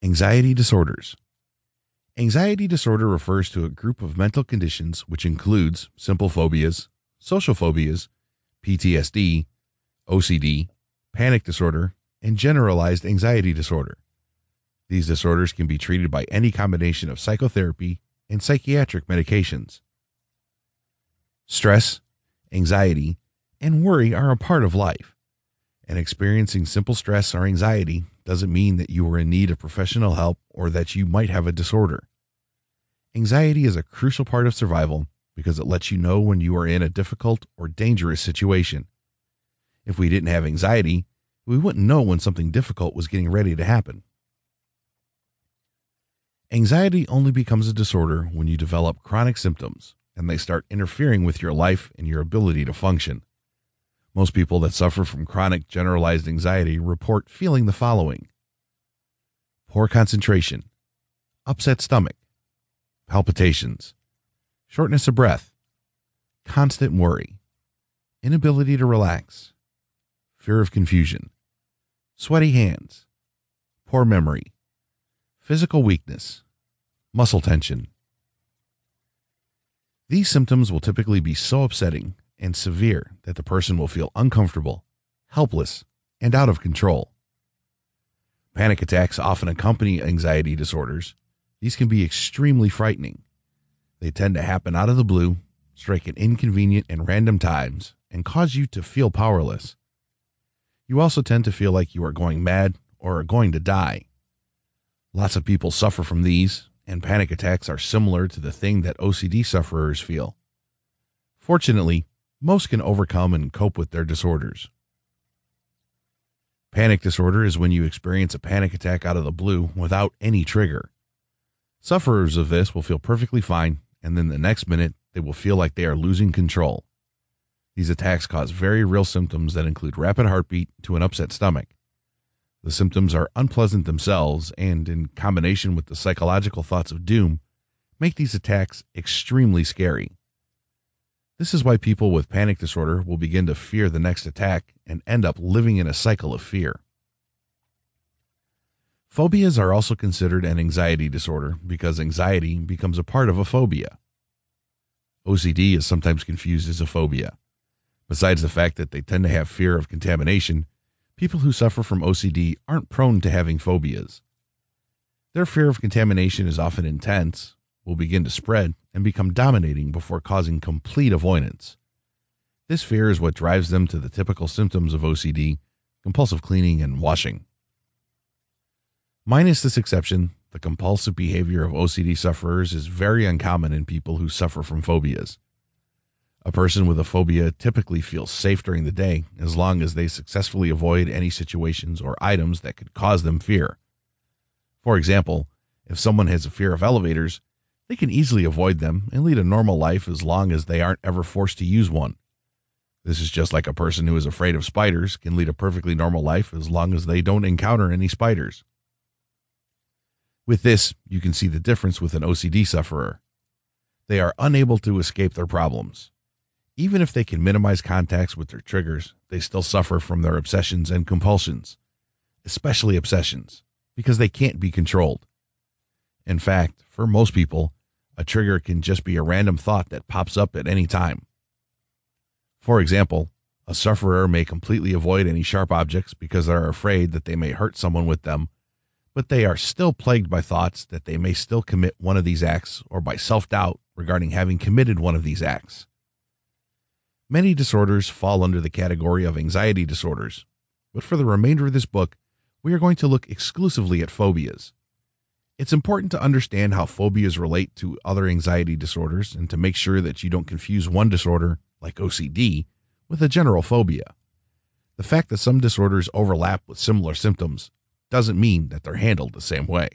Anxiety disorders. Anxiety disorder refers to a group of mental conditions which includes simple phobias, social phobias, PTSD, OCD, panic disorder, and generalized anxiety disorder. These disorders can be treated by any combination of psychotherapy and psychiatric medications. Stress, anxiety, and worry are a part of life, and experiencing simple stress or anxiety doesn't mean that you are in need of professional help or that you might have a disorder. Anxiety is a crucial part of survival because it lets you know when you are in a difficult or dangerous situation. If we didn't have anxiety, we wouldn't know when something difficult was getting ready to happen. Anxiety only becomes a disorder when you develop chronic symptoms and they start interfering with your life and your ability to function. Most people that suffer from chronic generalized anxiety report feeling the following poor concentration, upset stomach, palpitations, shortness of breath, constant worry, inability to relax, fear of confusion, sweaty hands, poor memory, physical weakness, muscle tension. These symptoms will typically be so upsetting and severe that the person will feel uncomfortable, helpless, and out of control. Panic attacks often accompany anxiety disorders. These can be extremely frightening. They tend to happen out of the blue, strike at inconvenient and random times, and cause you to feel powerless. You also tend to feel like you are going mad or are going to die. Lots of people suffer from these, and panic attacks are similar to the thing that OCD sufferers feel. Fortunately, most can overcome and cope with their disorders. Panic disorder is when you experience a panic attack out of the blue without any trigger. Sufferers of this will feel perfectly fine, and then the next minute they will feel like they are losing control. These attacks cause very real symptoms that include rapid heartbeat to an upset stomach. The symptoms are unpleasant themselves, and in combination with the psychological thoughts of doom, make these attacks extremely scary. This is why people with panic disorder will begin to fear the next attack and end up living in a cycle of fear. Phobias are also considered an anxiety disorder because anxiety becomes a part of a phobia. OCD is sometimes confused as a phobia. Besides the fact that they tend to have fear of contamination, people who suffer from OCD aren't prone to having phobias. Their fear of contamination is often intense, will begin to spread and become dominating before causing complete avoidance. This fear is what drives them to the typical symptoms of OCD compulsive cleaning and washing. Minus this exception, the compulsive behavior of OCD sufferers is very uncommon in people who suffer from phobias. A person with a phobia typically feels safe during the day as long as they successfully avoid any situations or items that could cause them fear. For example, if someone has a fear of elevators, they can easily avoid them and lead a normal life as long as they aren't ever forced to use one. This is just like a person who is afraid of spiders can lead a perfectly normal life as long as they don't encounter any spiders. With this, you can see the difference with an OCD sufferer. They are unable to escape their problems. Even if they can minimize contacts with their triggers, they still suffer from their obsessions and compulsions, especially obsessions, because they can't be controlled. In fact, for most people, a trigger can just be a random thought that pops up at any time. For example, a sufferer may completely avoid any sharp objects because they are afraid that they may hurt someone with them, but they are still plagued by thoughts that they may still commit one of these acts or by self doubt regarding having committed one of these acts. Many disorders fall under the category of anxiety disorders, but for the remainder of this book, we are going to look exclusively at phobias. It's important to understand how phobias relate to other anxiety disorders and to make sure that you don't confuse one disorder, like OCD, with a general phobia. The fact that some disorders overlap with similar symptoms doesn't mean that they're handled the same way.